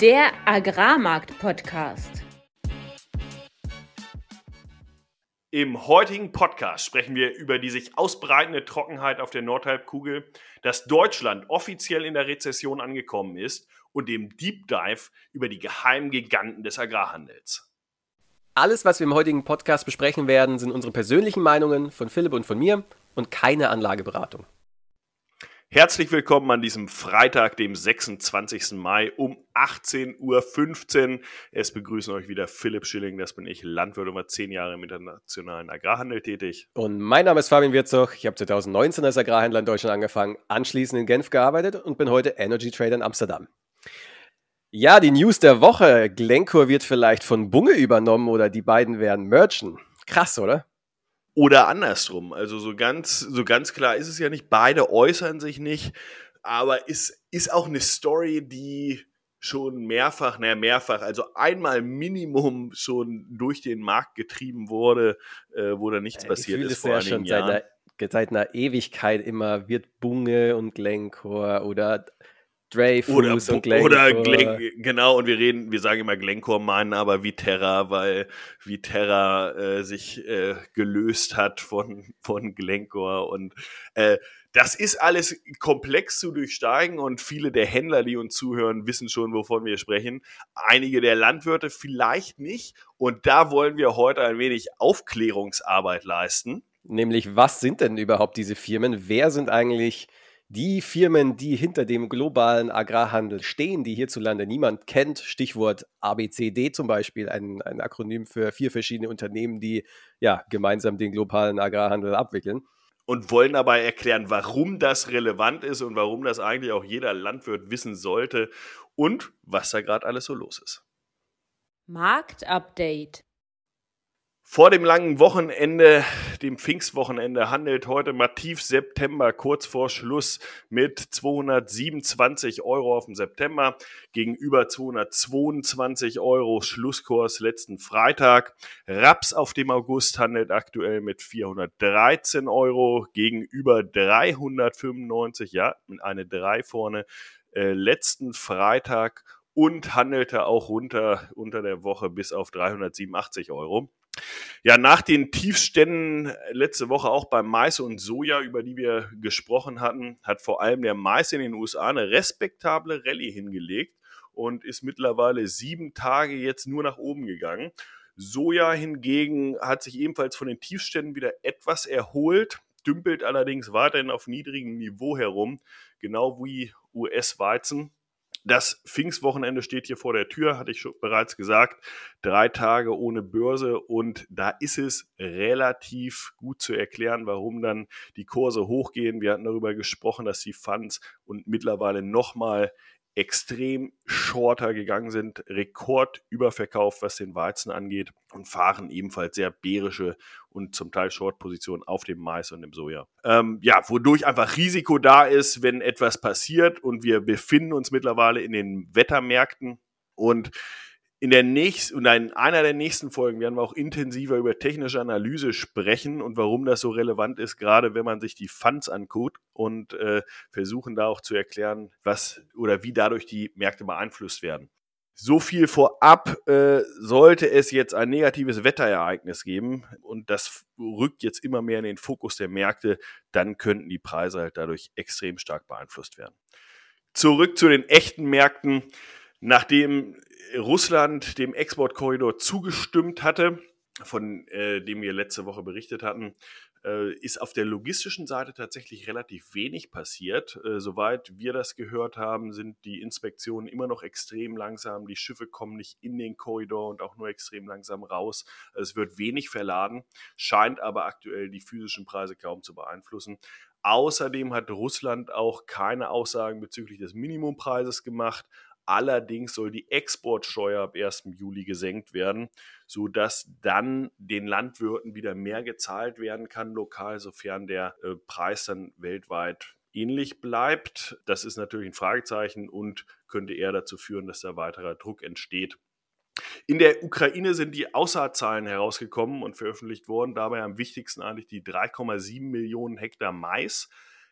Der Agrarmarkt-Podcast. Im heutigen Podcast sprechen wir über die sich ausbreitende Trockenheit auf der Nordhalbkugel, dass Deutschland offiziell in der Rezession angekommen ist und dem Deep Dive über die geheimen Giganten des Agrarhandels. Alles, was wir im heutigen Podcast besprechen werden, sind unsere persönlichen Meinungen von Philipp und von mir und keine Anlageberatung. Herzlich willkommen an diesem Freitag, dem 26. Mai um 18.15 Uhr. Es begrüßen euch wieder Philipp Schilling, das bin ich, Landwirt über zehn Jahre im internationalen Agrarhandel tätig. Und mein Name ist Fabian Wirzog. Ich habe 2019 als Agrarhändler in Deutschland angefangen, anschließend in Genf gearbeitet und bin heute Energy Trader in Amsterdam. Ja, die News der Woche. Glencore wird vielleicht von Bunge übernommen oder die beiden werden merchen. Krass, oder? Oder andersrum. Also so ganz, so ganz klar ist es ja nicht. Beide äußern sich nicht. Aber es ist auch eine Story, die schon mehrfach, naja, mehrfach, also einmal Minimum schon durch den Markt getrieben wurde, äh, wo da nichts ja, passiert ist vor ja schon Jahren. Seit einer, seit einer Ewigkeit immer wird Bunge und Glencore oder Dreyfus oder, und Glencore. Oder Glen, genau, und wir reden, wir sagen immer Glencore meinen aber Viterra, weil Viterra äh, sich äh, gelöst hat von, von Glencore und äh, das ist alles komplex zu durchsteigen und viele der Händler, die uns zuhören, wissen schon, wovon wir sprechen. Einige der Landwirte vielleicht nicht. Und da wollen wir heute ein wenig Aufklärungsarbeit leisten. Nämlich, was sind denn überhaupt diese Firmen? Wer sind eigentlich die Firmen, die hinter dem globalen Agrarhandel stehen, die hierzulande niemand kennt, Stichwort ABCD zum Beispiel, ein, ein Akronym für vier verschiedene Unternehmen, die ja gemeinsam den globalen Agrarhandel abwickeln. Und wollen dabei erklären, warum das relevant ist und warum das eigentlich auch jeder Landwirt wissen sollte und was da gerade alles so los ist. Marktupdate. Vor dem langen Wochenende, dem Pfingstwochenende, handelt heute Mativ September kurz vor Schluss mit 227 Euro auf dem September gegenüber 222 Euro Schlusskurs letzten Freitag. Raps auf dem August handelt aktuell mit 413 Euro gegenüber 395, ja, mit einer 3 vorne, äh, letzten Freitag und handelte auch runter unter der Woche bis auf 387 Euro. Ja, nach den Tiefständen letzte Woche auch beim Mais und Soja, über die wir gesprochen hatten, hat vor allem der Mais in den USA eine respektable Rallye hingelegt und ist mittlerweile sieben Tage jetzt nur nach oben gegangen. Soja hingegen hat sich ebenfalls von den Tiefständen wieder etwas erholt, dümpelt allerdings weiterhin auf niedrigem Niveau herum, genau wie US-Weizen. Das Pfingstwochenende steht hier vor der Tür, hatte ich schon bereits gesagt. Drei Tage ohne Börse und da ist es relativ gut zu erklären, warum dann die Kurse hochgehen. Wir hatten darüber gesprochen, dass die Funds und mittlerweile nochmal extrem shorter gegangen sind, Rekordüberverkauf, was den Weizen angeht und fahren ebenfalls sehr bärische und zum Teil Short-Positionen auf dem Mais und dem Soja. Ähm, ja, wodurch einfach Risiko da ist, wenn etwas passiert und wir befinden uns mittlerweile in den Wettermärkten und in der nächsten und in einer der nächsten Folgen werden wir auch intensiver über technische Analyse sprechen und warum das so relevant ist, gerade wenn man sich die Funds anguckt und äh, versuchen da auch zu erklären, was oder wie dadurch die Märkte beeinflusst werden. So viel vorab äh, sollte es jetzt ein negatives Wetterereignis geben und das rückt jetzt immer mehr in den Fokus der Märkte, dann könnten die Preise halt dadurch extrem stark beeinflusst werden. Zurück zu den echten Märkten. Nachdem Russland dem Exportkorridor zugestimmt hatte, von äh, dem wir letzte Woche berichtet hatten, äh, ist auf der logistischen Seite tatsächlich relativ wenig passiert. Äh, soweit wir das gehört haben, sind die Inspektionen immer noch extrem langsam. Die Schiffe kommen nicht in den Korridor und auch nur extrem langsam raus. Es wird wenig verladen, scheint aber aktuell die physischen Preise kaum zu beeinflussen. Außerdem hat Russland auch keine Aussagen bezüglich des Minimumpreises gemacht. Allerdings soll die Exportsteuer ab 1. Juli gesenkt werden, sodass dann den Landwirten wieder mehr gezahlt werden kann lokal, sofern der äh, Preis dann weltweit ähnlich bleibt. Das ist natürlich ein Fragezeichen und könnte eher dazu führen, dass da weiterer Druck entsteht. In der Ukraine sind die Aussaatzahlen herausgekommen und veröffentlicht worden. Dabei am wichtigsten eigentlich die 3,7 Millionen Hektar Mais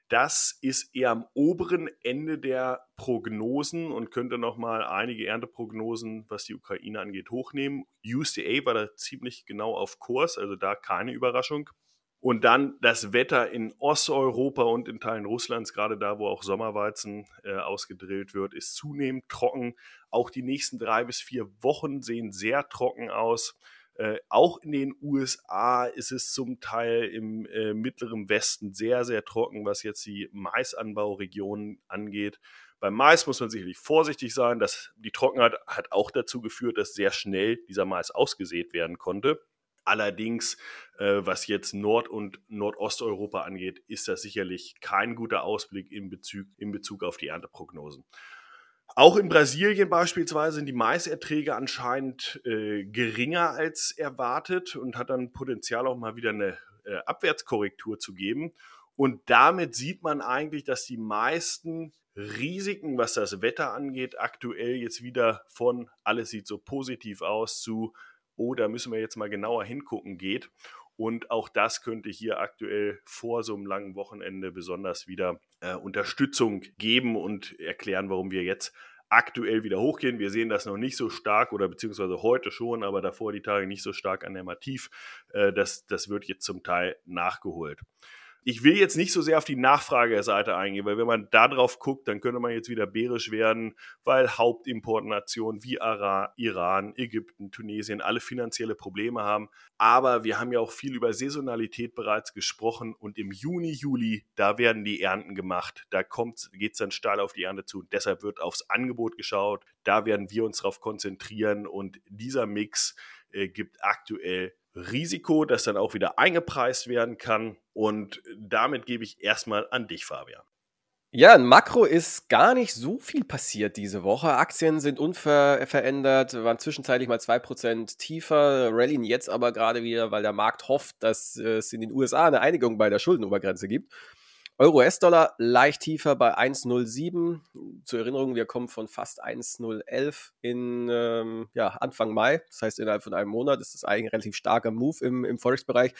Das ist eher am oberen Ende der Prognosen und könnte nochmal einige Ernteprognosen, was die Ukraine angeht, hochnehmen. USDA war da ziemlich genau auf Kurs, also da keine Überraschung. Und dann das Wetter in Osteuropa und in Teilen Russlands, gerade da, wo auch Sommerweizen äh, ausgedrillt wird, ist zunehmend trocken. Auch die nächsten drei bis vier Wochen sehen sehr trocken aus. Äh, auch in den USA ist es zum Teil im äh, mittleren Westen sehr, sehr trocken, was jetzt die Maisanbauregionen angeht. Beim Mais muss man sicherlich vorsichtig sein. dass die Trockenheit hat auch dazu geführt, dass sehr schnell dieser Mais ausgesät werden konnte. Allerdings, äh, was jetzt Nord- und Nordosteuropa angeht, ist das sicherlich kein guter Ausblick in Bezug, in Bezug auf die Ernteprognosen. Auch in Brasilien beispielsweise sind die Maiserträge anscheinend äh, geringer als erwartet und hat dann Potenzial auch mal wieder eine äh, Abwärtskorrektur zu geben. Und damit sieht man eigentlich, dass die meisten Risiken, was das Wetter angeht, aktuell jetzt wieder von alles sieht so positiv aus zu oh, da müssen wir jetzt mal genauer hingucken geht. Und auch das könnte hier aktuell vor so einem langen Wochenende besonders wieder äh, Unterstützung geben und erklären, warum wir jetzt aktuell wieder hochgehen. Wir sehen das noch nicht so stark oder beziehungsweise heute schon, aber davor die Tage nicht so stark an der Mativ. Äh, das, das wird jetzt zum Teil nachgeholt. Ich will jetzt nicht so sehr auf die Nachfrageseite eingehen, weil wenn man da drauf guckt, dann könnte man jetzt wieder bärisch werden, weil Hauptimportnationen wie Iran, Ägypten, Tunesien alle finanzielle Probleme haben. Aber wir haben ja auch viel über Saisonalität bereits gesprochen und im Juni, Juli, da werden die Ernten gemacht. Da geht es dann steil auf die Ernte zu. Und deshalb wird aufs Angebot geschaut. Da werden wir uns darauf konzentrieren und dieser Mix äh, gibt aktuell Risiko, das dann auch wieder eingepreist werden kann. Und damit gebe ich erstmal an dich, Fabian. Ja, in Makro ist gar nicht so viel passiert diese Woche. Aktien sind unverändert, waren zwischenzeitlich mal 2% tiefer, rallyen jetzt aber gerade wieder, weil der Markt hofft, dass es in den USA eine Einigung bei der Schuldenobergrenze gibt. Euro-US-Dollar leicht tiefer bei 1,07. Zur Erinnerung, wir kommen von fast 1,011 in ähm, ja, Anfang Mai. Das heißt, innerhalb von einem Monat ist das eigentlich ein relativ starker Move im, im Forex-Bereich.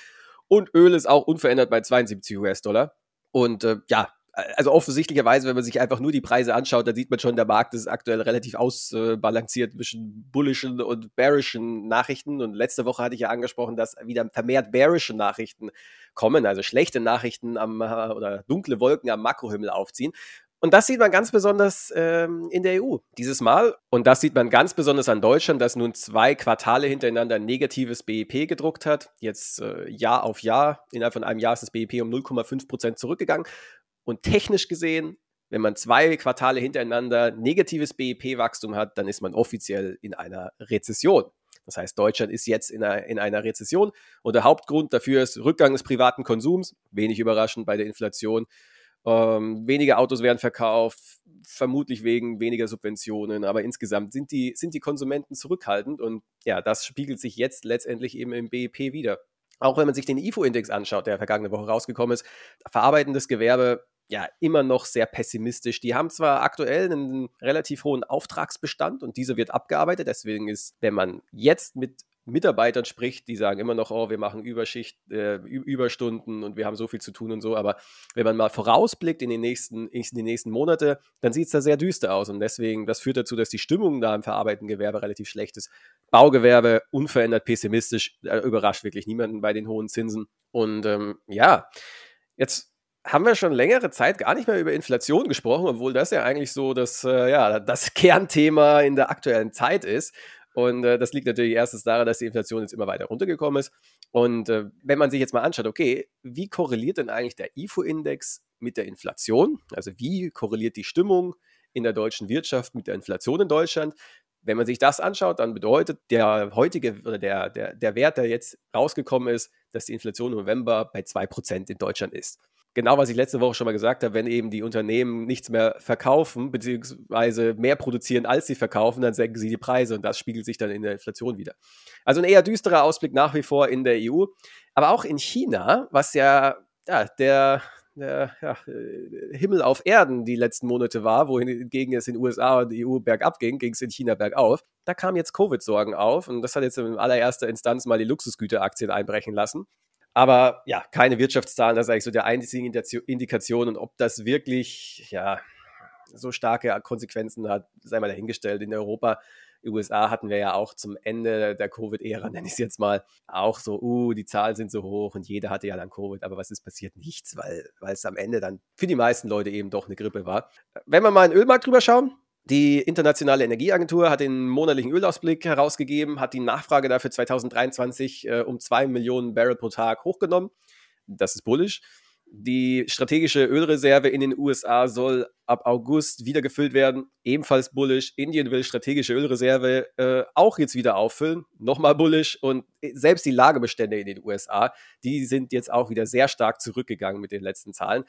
Und Öl ist auch unverändert bei 72 US-Dollar. Und äh, ja, also offensichtlicherweise, wenn man sich einfach nur die Preise anschaut, dann sieht man schon, der Markt ist aktuell relativ ausbalanciert zwischen bullischen und bearischen Nachrichten. Und letzte Woche hatte ich ja angesprochen, dass wieder vermehrt bearische Nachrichten kommen, also schlechte Nachrichten am oder dunkle Wolken am Makrohimmel aufziehen. Und das sieht man ganz besonders ähm, in der EU dieses Mal. Und das sieht man ganz besonders an Deutschland, das nun zwei Quartale hintereinander ein negatives BIP gedruckt hat. Jetzt äh, Jahr auf Jahr, innerhalb von einem Jahr ist das BIP um 0,5 Prozent zurückgegangen. Und technisch gesehen, wenn man zwei Quartale hintereinander negatives BIP-Wachstum hat, dann ist man offiziell in einer Rezession. Das heißt, Deutschland ist jetzt in einer, in einer Rezession und der Hauptgrund dafür ist Rückgang des privaten Konsums, wenig überraschend bei der Inflation. Ähm, weniger Autos werden verkauft, vermutlich wegen weniger Subventionen, aber insgesamt sind die, sind die Konsumenten zurückhaltend und ja, das spiegelt sich jetzt letztendlich eben im BIP wieder. Auch wenn man sich den IFO-Index anschaut, der vergangene Woche rausgekommen ist, verarbeitendes Gewerbe ja immer noch sehr pessimistisch. Die haben zwar aktuell einen relativ hohen Auftragsbestand und dieser wird abgearbeitet. Deswegen ist, wenn man jetzt mit Mitarbeitern spricht, die sagen immer noch, oh, wir machen Überschicht, äh, Überstunden und wir haben so viel zu tun und so. Aber wenn man mal vorausblickt in, den nächsten, in die nächsten Monate, dann sieht es da sehr düster aus. Und deswegen, das führt dazu, dass die Stimmung da im verarbeitenden Gewerbe relativ schlecht ist. Baugewerbe unverändert pessimistisch, überrascht wirklich niemanden bei den hohen Zinsen. Und ähm, ja, jetzt haben wir schon längere Zeit gar nicht mehr über Inflation gesprochen, obwohl das ja eigentlich so das, äh, ja, das Kernthema in der aktuellen Zeit ist. Und äh, das liegt natürlich erstens daran, dass die Inflation jetzt immer weiter runtergekommen ist. Und äh, wenn man sich jetzt mal anschaut, okay, wie korreliert denn eigentlich der IFO-Index mit der Inflation? Also wie korreliert die Stimmung in der deutschen Wirtschaft mit der Inflation in Deutschland? Wenn man sich das anschaut, dann bedeutet der heutige oder der, der, der Wert, der jetzt rausgekommen ist, dass die Inflation im November bei 2% in Deutschland ist genau, was ich letzte Woche schon mal gesagt habe, wenn eben die Unternehmen nichts mehr verkaufen, beziehungsweise mehr produzieren, als sie verkaufen, dann senken sie die Preise und das spiegelt sich dann in der Inflation wieder. Also ein eher düsterer Ausblick nach wie vor in der EU, aber auch in China, was ja, ja der, der ja, äh, Himmel auf Erden die letzten Monate war, wohingegen es in den USA und EU bergab ging, ging es in China bergauf. Da kamen jetzt Covid-Sorgen auf und das hat jetzt in allererster Instanz mal die Luxusgüteraktien einbrechen lassen. Aber ja, keine Wirtschaftszahlen, das ist eigentlich so der einzige Indikation. Und ob das wirklich ja, so starke Konsequenzen hat, sei mal dahingestellt. In Europa USA hatten wir ja auch zum Ende der Covid-Ära, nenne ich es jetzt mal, auch so, uh, die Zahlen sind so hoch und jeder hatte ja dann Covid, aber was ist passiert? Nichts, weil, weil es am Ende dann für die meisten Leute eben doch eine Grippe war. Wenn wir mal in den Ölmarkt drüber schauen, die Internationale Energieagentur hat den monatlichen Ölausblick herausgegeben, hat die Nachfrage dafür 2023 äh, um zwei Millionen Barrel pro Tag hochgenommen. Das ist bullish. Die strategische Ölreserve in den USA soll ab August wieder gefüllt werden. Ebenfalls bullish. Indien will strategische Ölreserve äh, auch jetzt wieder auffüllen. Nochmal bullish. Und selbst die Lagerbestände in den USA, die sind jetzt auch wieder sehr stark zurückgegangen mit den letzten Zahlen.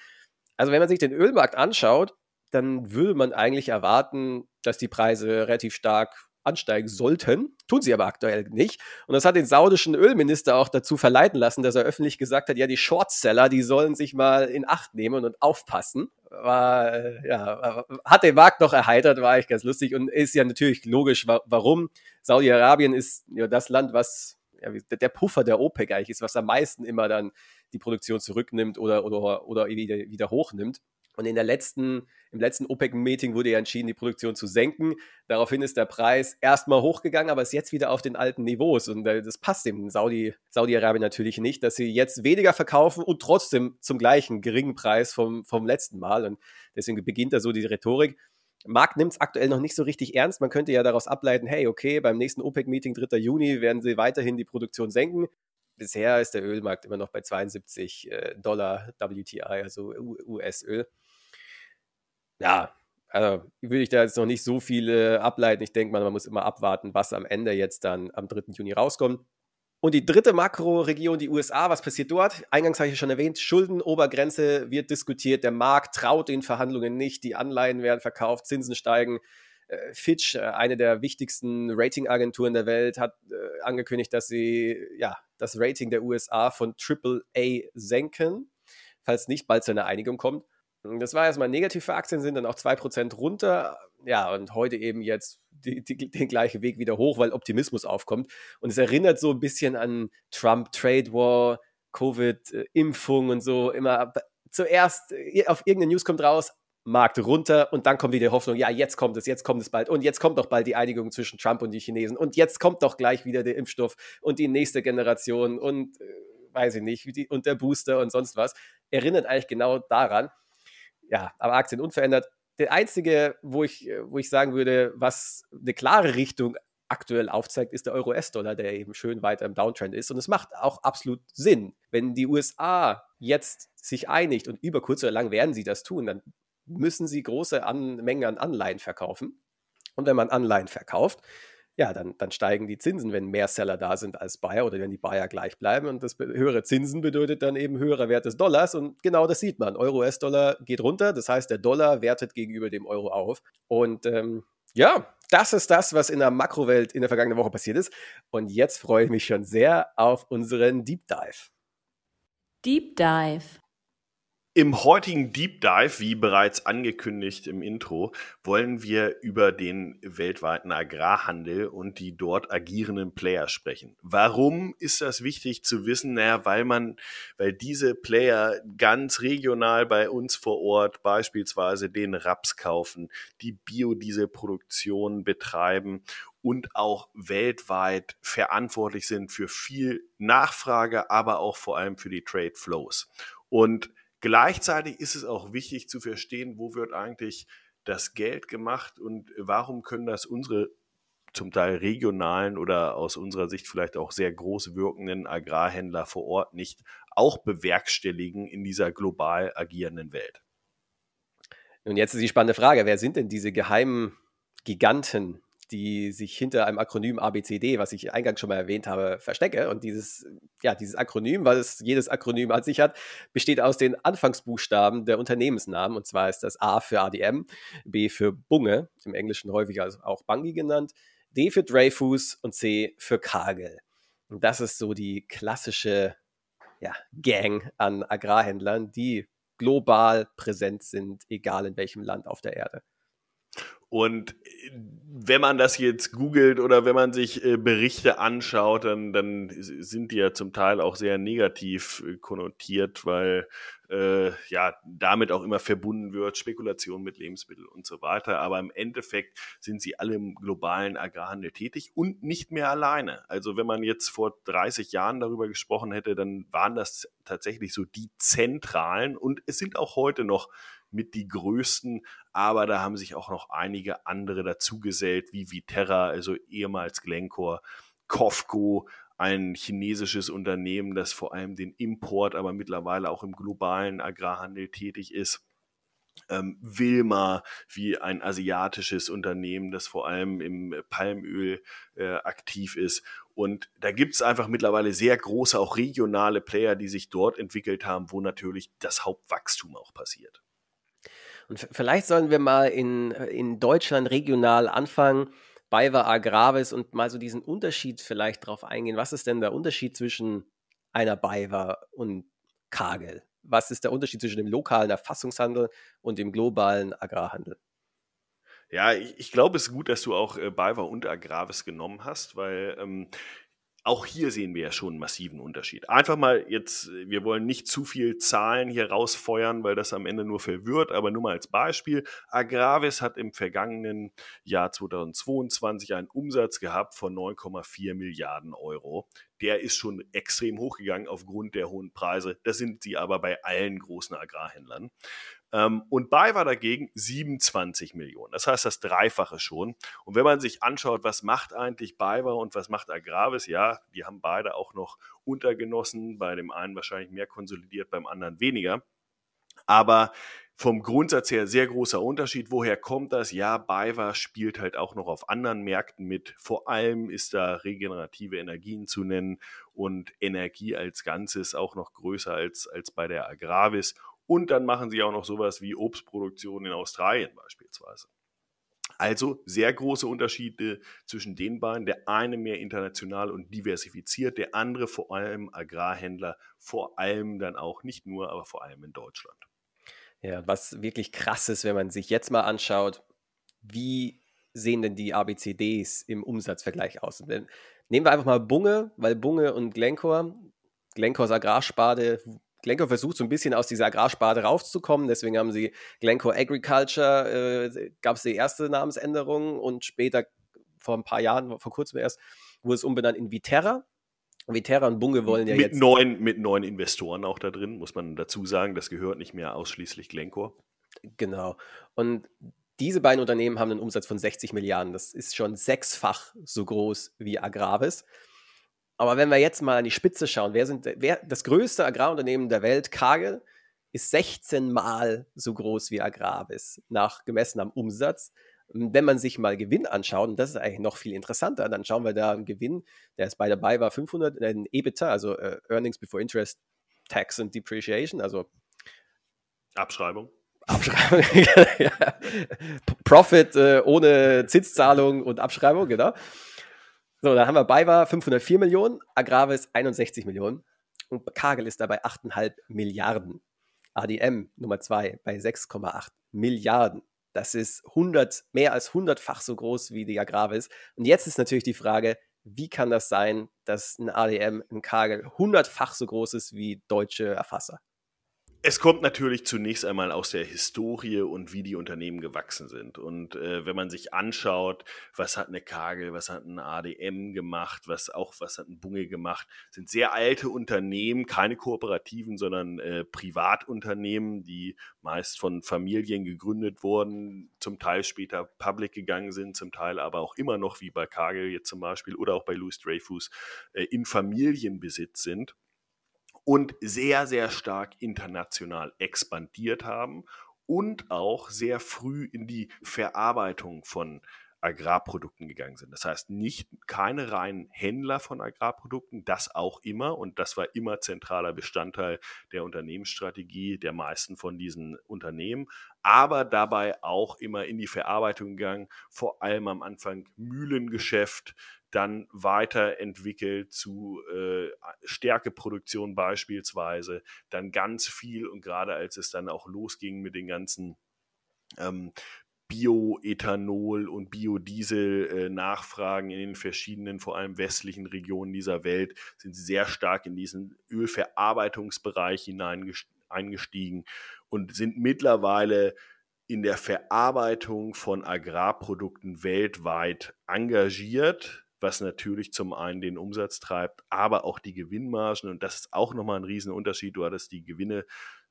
Also wenn man sich den Ölmarkt anschaut, dann würde man eigentlich erwarten, dass die Preise relativ stark ansteigen sollten. Tun sie aber aktuell nicht. Und das hat den saudischen Ölminister auch dazu verleiten lassen, dass er öffentlich gesagt hat, ja, die Shortseller, die sollen sich mal in Acht nehmen und aufpassen. War, ja, hat den Markt noch erheitert, war eigentlich ganz lustig und ist ja natürlich logisch, warum. Saudi-Arabien ist ja das Land, was ja, der Puffer der OPEC eigentlich ist, was am meisten immer dann die Produktion zurücknimmt oder, oder, oder wieder, wieder hochnimmt. Und in der letzten, im letzten OPEC-Meeting wurde ja entschieden, die Produktion zu senken. Daraufhin ist der Preis erstmal hochgegangen, aber ist jetzt wieder auf den alten Niveaus. Und äh, das passt dem Saudi, Saudi-Arabien natürlich nicht, dass sie jetzt weniger verkaufen und trotzdem zum gleichen geringen Preis vom, vom letzten Mal. Und deswegen beginnt da so die Rhetorik. Markt nimmt es aktuell noch nicht so richtig ernst. Man könnte ja daraus ableiten, hey, okay, beim nächsten OPEC-Meeting 3. Juni werden sie weiterhin die Produktion senken bisher ist der Ölmarkt immer noch bei 72 äh, Dollar WTI, also US-Öl ja, also würde ich da jetzt noch nicht so viele ableiten. Ich denke mal, man muss immer abwarten, was am Ende jetzt dann am 3. Juni rauskommt. Und die dritte Makroregion, die USA, was passiert dort? Eingangs habe ich schon erwähnt, Schuldenobergrenze wird diskutiert, der Markt traut den Verhandlungen nicht, die Anleihen werden verkauft, Zinsen steigen. Äh, Fitch, äh, eine der wichtigsten Ratingagenturen der Welt, hat äh, angekündigt, dass sie ja, das Rating der USA von AAA senken, falls nicht bald zu einer Einigung kommt. Das war erstmal negativ für Aktien, sind dann auch 2% runter. Ja, und heute eben jetzt die, die, den gleichen Weg wieder hoch, weil Optimismus aufkommt. Und es erinnert so ein bisschen an Trump, Trade War, Covid-Impfung und so. Immer zuerst äh, auf irgendeine News kommt raus, Markt runter und dann kommt wieder Hoffnung, ja, jetzt kommt es, jetzt kommt es bald und jetzt kommt doch bald die Einigung zwischen Trump und die Chinesen und jetzt kommt doch gleich wieder der Impfstoff und die nächste Generation und äh, weiß ich nicht, die, und der Booster und sonst was. Erinnert eigentlich genau daran ja, aber Aktien unverändert. Der einzige, wo ich, wo ich sagen würde, was eine klare Richtung aktuell aufzeigt, ist der Euro-US-Dollar, der eben schön weiter im Downtrend ist. Und es macht auch absolut Sinn. Wenn die USA jetzt sich einigt und über kurz oder lang werden sie das tun, dann müssen sie große an Mengen an Anleihen verkaufen. Und wenn man Anleihen verkauft, ja, dann, dann steigen die Zinsen, wenn mehr Seller da sind als Buyer oder wenn die Buyer gleich bleiben. Und das höhere Zinsen bedeutet dann eben höherer Wert des Dollars. Und genau das sieht man. Euro-US-Dollar geht runter. Das heißt, der Dollar wertet gegenüber dem Euro auf. Und ähm, ja, das ist das, was in der Makrowelt in der vergangenen Woche passiert ist. Und jetzt freue ich mich schon sehr auf unseren Deep Dive. Deep Dive. Im heutigen Deep Dive, wie bereits angekündigt im Intro, wollen wir über den weltweiten Agrarhandel und die dort agierenden Player sprechen. Warum ist das wichtig zu wissen? Naja, weil man, weil diese Player ganz regional bei uns vor Ort beispielsweise den Raps kaufen, die Biodieselproduktion betreiben und auch weltweit verantwortlich sind für viel Nachfrage, aber auch vor allem für die Trade Flows. Und Gleichzeitig ist es auch wichtig zu verstehen, wo wird eigentlich das Geld gemacht und warum können das unsere zum Teil regionalen oder aus unserer Sicht vielleicht auch sehr groß wirkenden Agrarhändler vor Ort nicht auch bewerkstelligen in dieser global agierenden Welt. Und jetzt ist die spannende Frage, wer sind denn diese geheimen Giganten die sich hinter einem Akronym ABCD, was ich eingangs schon mal erwähnt habe, verstecke. Und dieses, ja, dieses Akronym, weil es jedes Akronym an sich hat, besteht aus den Anfangsbuchstaben der Unternehmensnamen. Und zwar ist das A für ADM, B für Bunge, im Englischen häufig also auch Bungie genannt, D für Dreyfus und C für Kagel. Und das ist so die klassische ja, Gang an Agrarhändlern, die global präsent sind, egal in welchem Land auf der Erde. Und äh, wenn man das jetzt googelt oder wenn man sich äh, Berichte anschaut, dann, dann sind die ja zum Teil auch sehr negativ äh, konnotiert, weil äh, ja damit auch immer verbunden wird, Spekulation mit Lebensmitteln und so weiter. Aber im Endeffekt sind sie alle im globalen Agrarhandel tätig und nicht mehr alleine. Also wenn man jetzt vor 30 Jahren darüber gesprochen hätte, dann waren das tatsächlich so die zentralen und es sind auch heute noch mit die größten, aber da haben sich auch noch einige andere dazugesellt, wie Viterra, also ehemals Glencore, Kofco, ein chinesisches Unternehmen, das vor allem den Import, aber mittlerweile auch im globalen Agrarhandel tätig ist. Ähm, Wilma, wie ein asiatisches Unternehmen, das vor allem im Palmöl äh, aktiv ist. Und da gibt es einfach mittlerweile sehr große, auch regionale Player, die sich dort entwickelt haben, wo natürlich das Hauptwachstum auch passiert. Und vielleicht sollen wir mal in, in Deutschland regional anfangen, BayWa Agravis und mal so diesen Unterschied vielleicht drauf eingehen. Was ist denn der Unterschied zwischen einer BayWa und Kagel? Was ist der Unterschied zwischen dem lokalen Erfassungshandel und dem globalen Agrarhandel? Ja, ich, ich glaube, es ist gut, dass du auch äh, BayWa und Agravis genommen hast, weil ähm, auch hier sehen wir ja schon einen massiven Unterschied. Einfach mal jetzt, wir wollen nicht zu viel Zahlen hier rausfeuern, weil das am Ende nur verwirrt, aber nur mal als Beispiel. Agravis hat im vergangenen Jahr 2022 einen Umsatz gehabt von 9,4 Milliarden Euro. Der ist schon extrem hochgegangen aufgrund der hohen Preise. Das sind sie aber bei allen großen Agrarhändlern. Ähm, und BayWa dagegen 27 Millionen. Das heißt das Dreifache schon. Und wenn man sich anschaut, was macht eigentlich BayWa und was macht Agravis, ja, die haben beide auch noch Untergenossen, bei dem einen wahrscheinlich mehr konsolidiert, beim anderen weniger. Aber vom Grundsatz her sehr großer Unterschied. Woher kommt das? Ja, BayWa spielt halt auch noch auf anderen Märkten mit. Vor allem ist da regenerative Energien zu nennen und Energie als Ganzes auch noch größer als, als bei der Agravis. Und dann machen sie auch noch sowas wie Obstproduktion in Australien beispielsweise. Also sehr große Unterschiede zwischen den beiden. Der eine mehr international und diversifiziert, der andere vor allem Agrarhändler, vor allem dann auch nicht nur, aber vor allem in Deutschland. Ja, was wirklich krass ist, wenn man sich jetzt mal anschaut, wie sehen denn die ABCDs im Umsatzvergleich aus? Nehmen wir einfach mal Bunge, weil Bunge und Glencore, Glencores Agrarsparte Glencore versucht so ein bisschen aus dieser Agrarsparte rauszukommen. Deswegen haben sie Glencore Agriculture, äh, gab es die erste Namensänderung und später, vor ein paar Jahren, vor kurzem erst, wurde es umbenannt in Viterra. Viterra und Bunge wollen ja mit jetzt. Neuen, mit neuen Investoren auch da drin, muss man dazu sagen. Das gehört nicht mehr ausschließlich Glencore. Genau. Und diese beiden Unternehmen haben einen Umsatz von 60 Milliarden. Das ist schon sechsfach so groß wie Agravis. Aber wenn wir jetzt mal an die Spitze schauen, wer sind wer, das größte Agrarunternehmen der Welt, Kagel, ist 16 Mal so groß wie Agravis, nach gemessen am Umsatz. Wenn man sich mal Gewinn anschaut, und das ist eigentlich noch viel interessanter, dann schauen wir da einen Gewinn, der ist bei dabei war 500, ein EBITDA, also uh, Earnings Before Interest, Tax and Depreciation, also Abschreibung. Abschreibung, ja. Profit äh, ohne Zinszahlung und Abschreibung, genau. So, dann haben wir BayWa 504 Millionen, Agravis 61 Millionen und Kagel ist dabei 8,5 Milliarden. ADM Nummer 2 bei 6,8 Milliarden. Das ist 100, mehr als 100-fach so groß wie die Agravis. Und jetzt ist natürlich die Frage, wie kann das sein, dass ein ADM, ein Kagel 100-fach so groß ist wie deutsche Erfasser? Es kommt natürlich zunächst einmal aus der Historie und wie die Unternehmen gewachsen sind. Und äh, wenn man sich anschaut, was hat eine Kagel, was hat ein ADM gemacht, was auch was hat ein Bunge gemacht, sind sehr alte Unternehmen, keine Kooperativen, sondern äh, Privatunternehmen, die meist von Familien gegründet wurden, zum Teil später public gegangen sind, zum Teil aber auch immer noch wie bei Kagel jetzt zum Beispiel oder auch bei Louis Dreyfus äh, in Familienbesitz sind und sehr, sehr stark international expandiert haben und auch sehr früh in die Verarbeitung von Agrarprodukten gegangen sind. Das heißt, nicht keine reinen Händler von Agrarprodukten, das auch immer und das war immer zentraler Bestandteil der Unternehmensstrategie der meisten von diesen Unternehmen, aber dabei auch immer in die Verarbeitung gegangen, vor allem am Anfang Mühlengeschäft, dann weiterentwickelt zu äh, Stärkeproduktion beispielsweise, dann ganz viel und gerade als es dann auch losging mit den ganzen ähm, Bioethanol und Biodiesel-Nachfragen in den verschiedenen, vor allem westlichen Regionen dieser Welt, sind sehr stark in diesen Ölverarbeitungsbereich hinein eingestiegen und sind mittlerweile in der Verarbeitung von Agrarprodukten weltweit engagiert, was natürlich zum einen den Umsatz treibt, aber auch die Gewinnmargen. Und das ist auch nochmal ein Riesenunterschied. Du hattest die Gewinne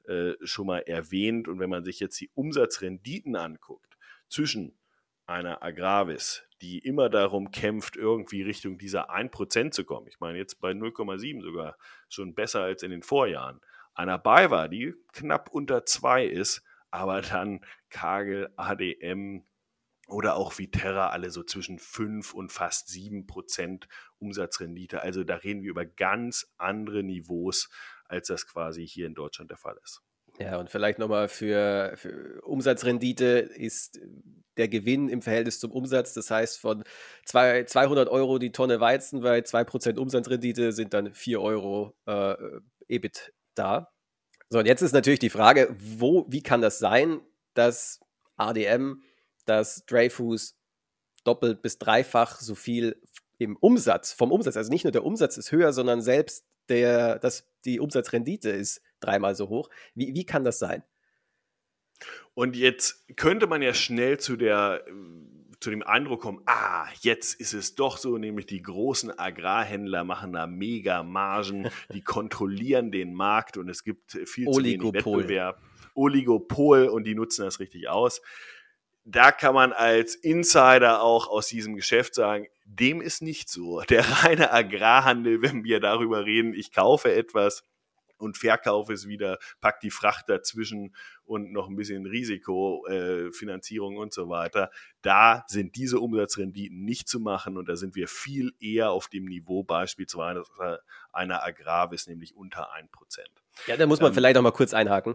äh, schon mal erwähnt. Und wenn man sich jetzt die Umsatzrenditen anguckt zwischen einer Agravis, die immer darum kämpft, irgendwie Richtung dieser 1% zu kommen. Ich meine, jetzt bei 0,7 sogar schon besser als in den Vorjahren. Einer BayWa, die knapp unter 2 ist, aber dann Kagel, ADM oder auch Viterra alle so zwischen 5 und fast 7% Umsatzrendite. Also da reden wir über ganz andere Niveaus, als das quasi hier in Deutschland der Fall ist. Ja, und vielleicht nochmal für, für Umsatzrendite ist der Gewinn im Verhältnis zum Umsatz. Das heißt, von zwei, 200 Euro die Tonne Weizen bei 2% Umsatzrendite sind dann 4 Euro äh, EBIT da. So, und jetzt ist natürlich die Frage, wo, wie kann das sein, dass ADM, dass Dreyfus doppelt bis dreifach so viel im Umsatz, vom Umsatz, also nicht nur der Umsatz ist höher, sondern selbst der, das, die Umsatzrendite ist dreimal so hoch. Wie, wie kann das sein? Und jetzt könnte man ja schnell zu der zu dem Eindruck kommen, ah, jetzt ist es doch so, nämlich die großen Agrarhändler machen da mega Margen, die kontrollieren den Markt und es gibt viel zu wenig Wettbewerb. Oligopol und die nutzen das richtig aus. Da kann man als Insider auch aus diesem Geschäft sagen, dem ist nicht so. Der reine Agrarhandel, wenn wir darüber reden, ich kaufe etwas, und verkaufe es wieder, pack die Fracht dazwischen und noch ein bisschen Risikofinanzierung äh, und so weiter. Da sind diese Umsatzrenditen nicht zu machen und da sind wir viel eher auf dem Niveau beispielsweise einer Agravis, nämlich unter 1%. Ja, da muss man ähm, vielleicht auch mal kurz einhaken.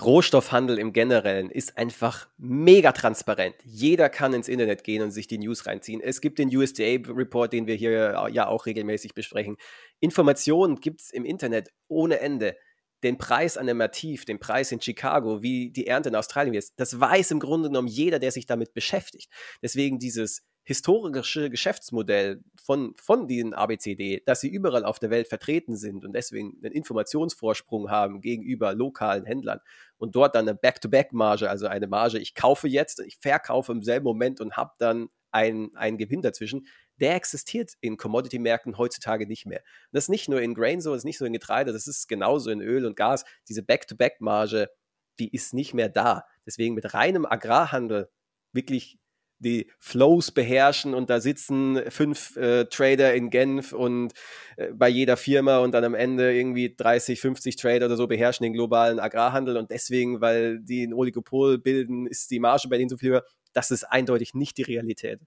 Rohstoffhandel im Generellen ist einfach mega transparent. Jeder kann ins Internet gehen und sich die News reinziehen. Es gibt den USDA-Report, den wir hier ja auch regelmäßig besprechen. Informationen gibt es im Internet ohne Ende. Den Preis an der Mativ, den Preis in Chicago, wie die Ernte in Australien ist, das weiß im Grunde genommen jeder, der sich damit beschäftigt. Deswegen dieses historische Geschäftsmodell von, von diesen ABCD, dass sie überall auf der Welt vertreten sind und deswegen einen Informationsvorsprung haben gegenüber lokalen Händlern und dort dann eine Back-to-Back-Marge, also eine Marge, ich kaufe jetzt, ich verkaufe im selben Moment und habe dann einen, einen Gewinn dazwischen, der existiert in Commodity-Märkten heutzutage nicht mehr. das ist nicht nur in Grain so, das ist nicht nur in Getreide, das ist genauso in Öl und Gas. Diese Back-to-Back-Marge, die ist nicht mehr da. Deswegen mit reinem Agrarhandel wirklich die Flows beherrschen und da sitzen fünf äh, Trader in Genf und äh, bei jeder Firma und dann am Ende irgendwie 30, 50 Trader oder so beherrschen den globalen Agrarhandel und deswegen, weil die ein Oligopol bilden, ist die Marge bei denen so viel höher. Das ist eindeutig nicht die Realität.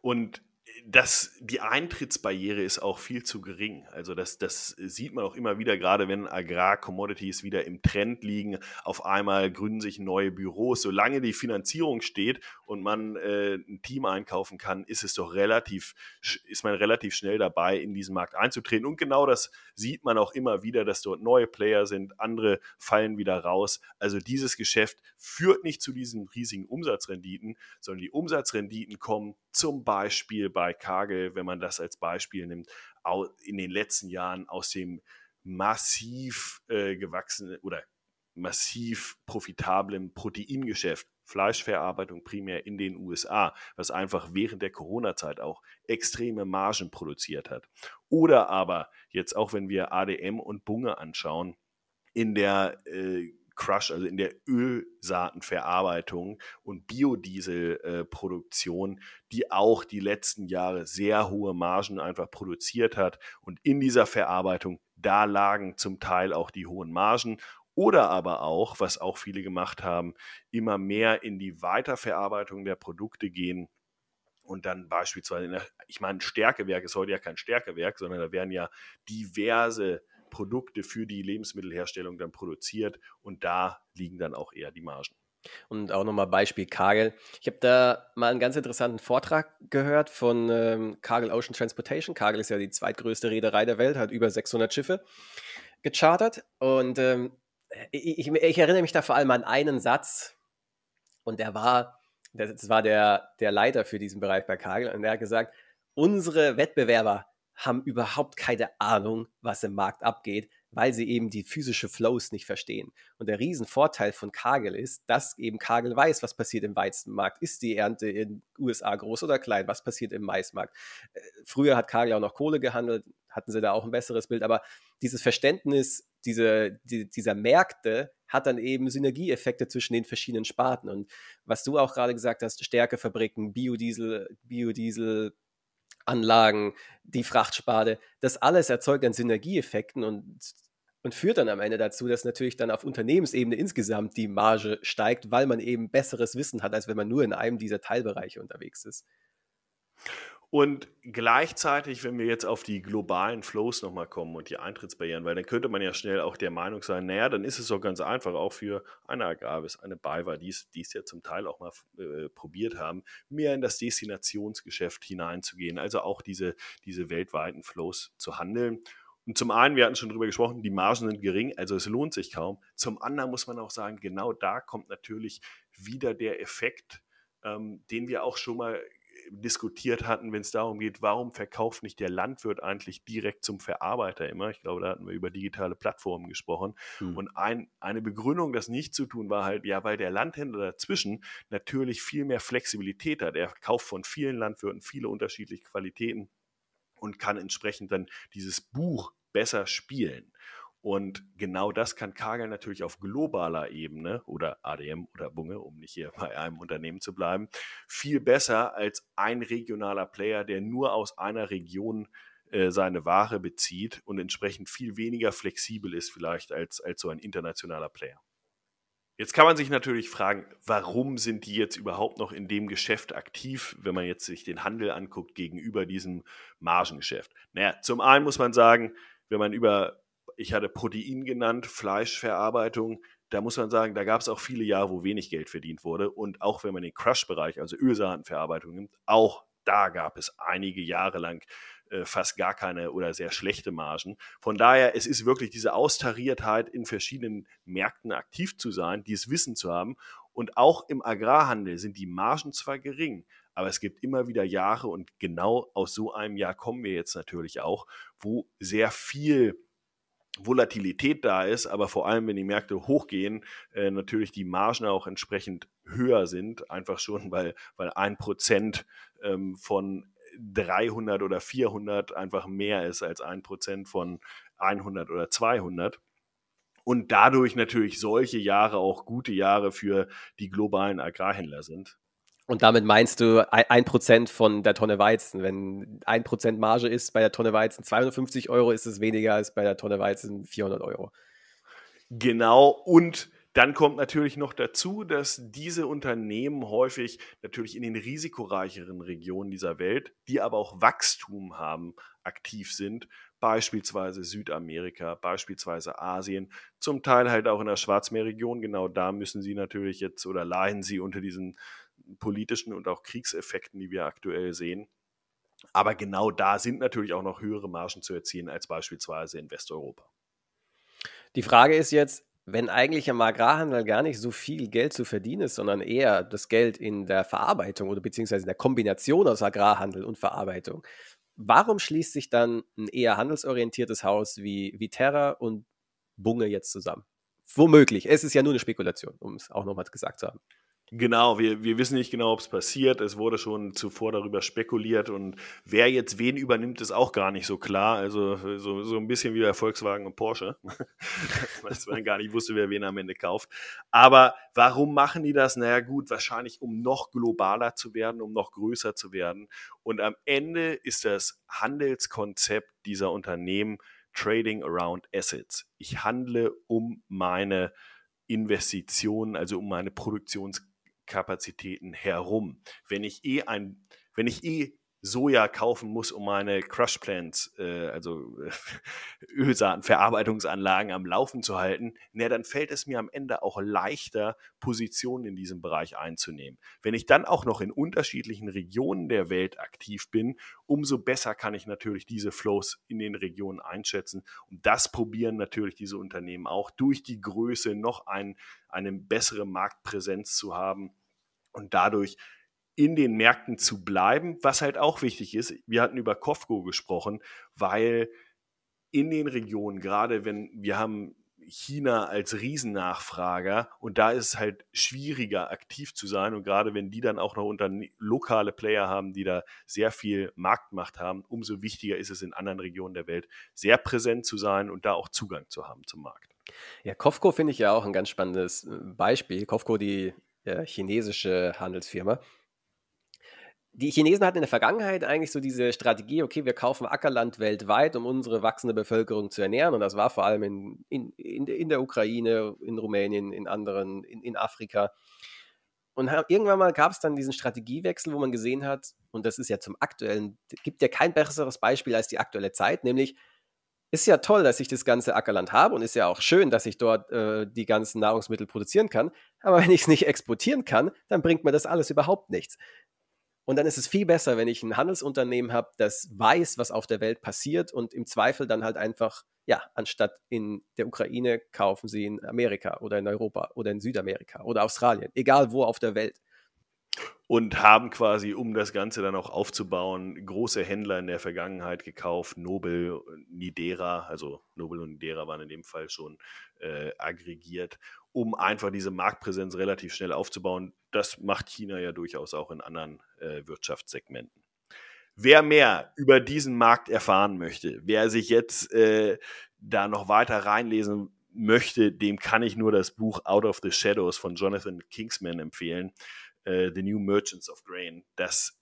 Und das, die Eintrittsbarriere ist auch viel zu gering. Also das, das sieht man auch immer wieder, gerade wenn Agrar-Commodities wieder im Trend liegen. Auf einmal gründen sich neue Büros. Solange die Finanzierung steht und man äh, ein Team einkaufen kann, ist es doch relativ, ist man relativ schnell dabei, in diesen Markt einzutreten. Und genau das sieht man auch immer wieder, dass dort neue Player sind, andere fallen wieder raus. Also dieses Geschäft führt nicht zu diesen riesigen Umsatzrenditen, sondern die Umsatzrenditen kommen zum Beispiel bei Kagel, wenn man das als Beispiel nimmt, in den letzten Jahren aus dem massiv äh, gewachsenen oder massiv profitablen Proteingeschäft, Fleischverarbeitung primär in den USA, was einfach während der Corona-Zeit auch extreme Margen produziert hat. Oder aber jetzt auch, wenn wir ADM und Bunge anschauen, in der äh, Crush, also in der Ölsaatenverarbeitung und Biodieselproduktion, die auch die letzten Jahre sehr hohe Margen einfach produziert hat. Und in dieser Verarbeitung, da lagen zum Teil auch die hohen Margen. Oder aber auch, was auch viele gemacht haben, immer mehr in die Weiterverarbeitung der Produkte gehen und dann beispielsweise, ich meine, Stärkewerk ist heute ja kein Stärkewerk, sondern da werden ja diverse Produkte für die Lebensmittelherstellung dann produziert und da liegen dann auch eher die Margen. Und auch nochmal Beispiel Kagel. Ich habe da mal einen ganz interessanten Vortrag gehört von ähm, Kagel Ocean Transportation. Kagel ist ja die zweitgrößte Reederei der Welt, hat über 600 Schiffe gechartert. Und ähm, ich, ich, erinnere mich da vor allem an einen Satz. Und der war, das war der, der Leiter für diesen Bereich bei Kagel, und er hat gesagt, unsere Wettbewerber haben überhaupt keine Ahnung, was im Markt abgeht, weil sie eben die physische Flows nicht verstehen. Und der Riesenvorteil von Kagel ist, dass eben Kagel weiß, was passiert im Weizenmarkt. Ist die Ernte in USA groß oder klein? Was passiert im Maismarkt? Äh, früher hat Kagel auch noch Kohle gehandelt, hatten sie da auch ein besseres Bild. Aber dieses Verständnis diese, die, dieser Märkte hat dann eben Synergieeffekte zwischen den verschiedenen Sparten. Und was du auch gerade gesagt hast, Stärkefabriken, Biodiesel, Biodiesel, Anlagen, die Frachtsparte, das alles erzeugt dann Synergieeffekten und, und führt dann am Ende dazu, dass natürlich dann auf Unternehmensebene insgesamt die Marge steigt, weil man eben besseres Wissen hat, als wenn man nur in einem dieser Teilbereiche unterwegs ist. Und gleichzeitig, wenn wir jetzt auf die globalen Flows nochmal kommen und die Eintrittsbarrieren, weil dann könnte man ja schnell auch der Meinung sein, naja, dann ist es doch ganz einfach, auch für eine Agravis, eine BayWa, die es ja zum Teil auch mal äh, probiert haben, mehr in das Destinationsgeschäft hineinzugehen, also auch diese, diese weltweiten Flows zu handeln. Und zum einen, wir hatten schon drüber gesprochen, die Margen sind gering, also es lohnt sich kaum. Zum anderen muss man auch sagen, genau da kommt natürlich wieder der Effekt, ähm, den wir auch schon mal diskutiert hatten, wenn es darum geht, warum verkauft nicht der Landwirt eigentlich direkt zum Verarbeiter immer? Ich glaube, da hatten wir über digitale Plattformen gesprochen. Hm. Und ein, eine Begründung, das nicht zu tun, war halt, ja, weil der Landhändler dazwischen natürlich viel mehr Flexibilität hat. Er kauft von vielen Landwirten viele unterschiedliche Qualitäten und kann entsprechend dann dieses Buch besser spielen. Und genau das kann Kagel natürlich auf globaler Ebene oder ADM oder Bunge, um nicht hier bei einem Unternehmen zu bleiben, viel besser als ein regionaler Player, der nur aus einer Region äh, seine Ware bezieht und entsprechend viel weniger flexibel ist vielleicht als, als so ein internationaler Player. Jetzt kann man sich natürlich fragen, warum sind die jetzt überhaupt noch in dem Geschäft aktiv, wenn man jetzt sich den Handel anguckt gegenüber diesem Margengeschäft? Naja, zum einen muss man sagen, wenn man über ich hatte Protein genannt, Fleischverarbeitung. Da muss man sagen, da gab es auch viele Jahre, wo wenig Geld verdient wurde. Und auch wenn man den Crush-Bereich, also Ölsaatenverarbeitung nimmt, auch da gab es einige Jahre lang äh, fast gar keine oder sehr schlechte Margen. Von daher, es ist wirklich diese Austariertheit, in verschiedenen Märkten aktiv zu sein, dieses Wissen zu haben. Und auch im Agrarhandel sind die Margen zwar gering, aber es gibt immer wieder Jahre und genau aus so einem Jahr kommen wir jetzt natürlich auch, wo sehr viel Volatilität da ist, aber vor allem, wenn die Märkte hochgehen, äh, natürlich die Margen auch entsprechend höher sind, einfach schon, weil, weil ein Prozent ähm, von 300 oder 400 einfach mehr ist als ein Prozent von 100 oder 200. Und dadurch natürlich solche Jahre auch gute Jahre für die globalen Agrarhändler sind. Und damit meinst du ein Prozent von der Tonne Weizen. Wenn ein Prozent Marge ist bei der Tonne Weizen 250 Euro, ist es weniger als bei der Tonne Weizen 400 Euro. Genau. Und dann kommt natürlich noch dazu, dass diese Unternehmen häufig natürlich in den risikoreicheren Regionen dieser Welt, die aber auch Wachstum haben, aktiv sind. Beispielsweise Südamerika, beispielsweise Asien, zum Teil halt auch in der Schwarzmeerregion. Genau da müssen sie natürlich jetzt oder leiden sie unter diesen politischen und auch Kriegseffekten, die wir aktuell sehen. Aber genau da sind natürlich auch noch höhere Margen zu erzielen als beispielsweise in Westeuropa. Die Frage ist jetzt, wenn eigentlich am Agrarhandel gar nicht so viel Geld zu verdienen ist, sondern eher das Geld in der Verarbeitung oder beziehungsweise in der Kombination aus Agrarhandel und Verarbeitung, warum schließt sich dann ein eher handelsorientiertes Haus wie, wie Terra und Bunge jetzt zusammen? Womöglich. Es ist ja nur eine Spekulation, um es auch nochmal gesagt zu haben. Genau, wir, wir wissen nicht genau, ob es passiert. Es wurde schon zuvor darüber spekuliert und wer jetzt wen übernimmt, ist auch gar nicht so klar. Also so, so ein bisschen wie bei Volkswagen und Porsche, dass man gar nicht wusste, wer wen am Ende kauft. Aber warum machen die das? Naja gut, wahrscheinlich um noch globaler zu werden, um noch größer zu werden. Und am Ende ist das Handelskonzept dieser Unternehmen Trading Around Assets. Ich handle um meine Investitionen, also um meine Produktions Kapazitäten herum. Wenn ich eh ein, wenn ich eh Soja kaufen muss, um meine Crush Plants, äh, also äh, Ölsaatenverarbeitungsanlagen am Laufen zu halten, na, dann fällt es mir am Ende auch leichter, Positionen in diesem Bereich einzunehmen. Wenn ich dann auch noch in unterschiedlichen Regionen der Welt aktiv bin, umso besser kann ich natürlich diese Flows in den Regionen einschätzen. Und das probieren natürlich diese Unternehmen auch durch die Größe noch ein, eine bessere Marktpräsenz zu haben und dadurch in den Märkten zu bleiben, was halt auch wichtig ist. Wir hatten über Kofco gesprochen, weil in den Regionen, gerade wenn wir haben China als Riesennachfrager und da ist es halt schwieriger aktiv zu sein und gerade wenn die dann auch noch unter lokale Player haben, die da sehr viel Marktmacht haben, umso wichtiger ist es in anderen Regionen der Welt sehr präsent zu sein und da auch Zugang zu haben zum Markt. Ja, Kofco finde ich ja auch ein ganz spannendes äh, Beispiel. Kofco, die äh, chinesische Handelsfirma, die Chinesen hatten in der Vergangenheit eigentlich so diese Strategie, okay, wir kaufen Ackerland weltweit, um unsere wachsende Bevölkerung zu ernähren. Und das war vor allem in, in, in der Ukraine, in Rumänien, in anderen, in, in Afrika. Und irgendwann mal gab es dann diesen Strategiewechsel, wo man gesehen hat, und das ist ja zum aktuellen, gibt ja kein besseres Beispiel als die aktuelle Zeit, nämlich ist ja toll, dass ich das ganze Ackerland habe und ist ja auch schön, dass ich dort äh, die ganzen Nahrungsmittel produzieren kann. Aber wenn ich es nicht exportieren kann, dann bringt mir das alles überhaupt nichts. Und dann ist es viel besser, wenn ich ein Handelsunternehmen habe, das weiß, was auf der Welt passiert und im Zweifel dann halt einfach, ja, anstatt in der Ukraine kaufen sie in Amerika oder in Europa oder in Südamerika oder Australien, egal wo auf der Welt und haben quasi, um das Ganze dann auch aufzubauen, große Händler in der Vergangenheit gekauft, Nobel, Nidera, also Nobel und Nidera waren in dem Fall schon äh, aggregiert, um einfach diese Marktpräsenz relativ schnell aufzubauen. Das macht China ja durchaus auch in anderen äh, Wirtschaftssegmenten. Wer mehr über diesen Markt erfahren möchte, wer sich jetzt äh, da noch weiter reinlesen möchte, dem kann ich nur das Buch Out of the Shadows von Jonathan Kingsman empfehlen äh, The New Merchants of Grain. Das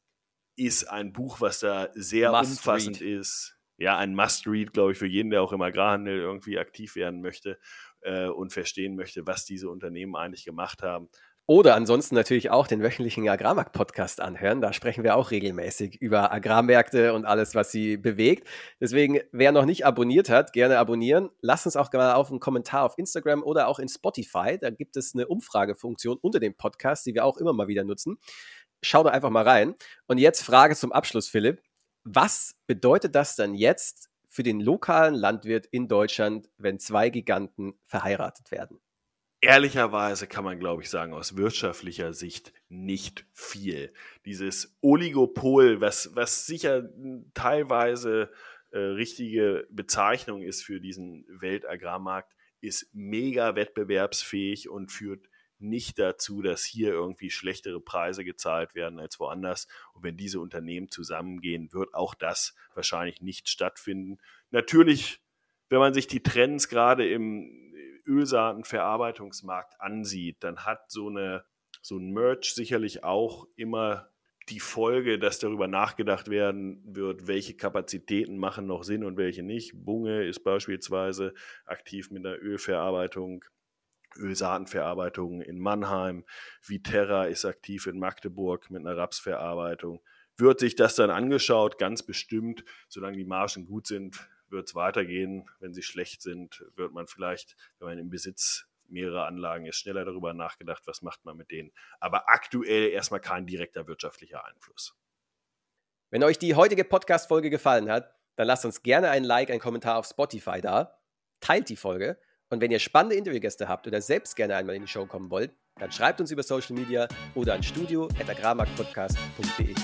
ist ein Buch, was da sehr Must umfassend read. ist. Ja, ein Must-Read, glaube ich, für jeden, der auch im Agrarhandel irgendwie aktiv werden möchte äh, und verstehen möchte, was diese Unternehmen eigentlich gemacht haben. Oder ansonsten natürlich auch den wöchentlichen Agrarmarkt-Podcast anhören. Da sprechen wir auch regelmäßig über Agrarmärkte und alles, was sie bewegt. Deswegen, wer noch nicht abonniert hat, gerne abonnieren. Lasst uns auch mal auf einen Kommentar auf Instagram oder auch in Spotify. Da gibt es eine Umfragefunktion unter dem Podcast, die wir auch immer mal wieder nutzen. Schau da einfach mal rein. Und jetzt Frage zum Abschluss, Philipp. Was bedeutet das dann jetzt für den lokalen Landwirt in Deutschland, wenn zwei Giganten verheiratet werden? Ehrlicherweise kann man, glaube ich, sagen, aus wirtschaftlicher Sicht nicht viel. Dieses Oligopol, was, was sicher teilweise äh, richtige Bezeichnung ist für diesen Weltagrarmarkt, ist mega wettbewerbsfähig und führt nicht dazu, dass hier irgendwie schlechtere Preise gezahlt werden als woanders. Und wenn diese Unternehmen zusammengehen, wird auch das wahrscheinlich nicht stattfinden. Natürlich, wenn man sich die Trends gerade im Ölsaatenverarbeitungsmarkt ansieht, dann hat so, eine, so ein Merch sicherlich auch immer die Folge, dass darüber nachgedacht werden wird, welche Kapazitäten machen noch Sinn und welche nicht. Bunge ist beispielsweise aktiv mit der Ölverarbeitung, Ölsaatenverarbeitung in Mannheim. Viterra ist aktiv in Magdeburg mit einer Rapsverarbeitung. Wird sich das dann angeschaut? Ganz bestimmt, solange die Margen gut sind, wird es weitergehen. Wenn sie schlecht sind, wird man vielleicht, wenn man im Besitz mehrerer Anlagen ist, schneller darüber nachgedacht, was macht man mit denen. Aber aktuell erstmal kein direkter wirtschaftlicher Einfluss. Wenn euch die heutige Podcast-Folge gefallen hat, dann lasst uns gerne ein Like, einen Kommentar auf Spotify da, teilt die Folge und wenn ihr spannende Interviewgäste habt oder selbst gerne einmal in die Show kommen wollt, dann schreibt uns über Social Media oder an studio.agrarmarktpodcast.de.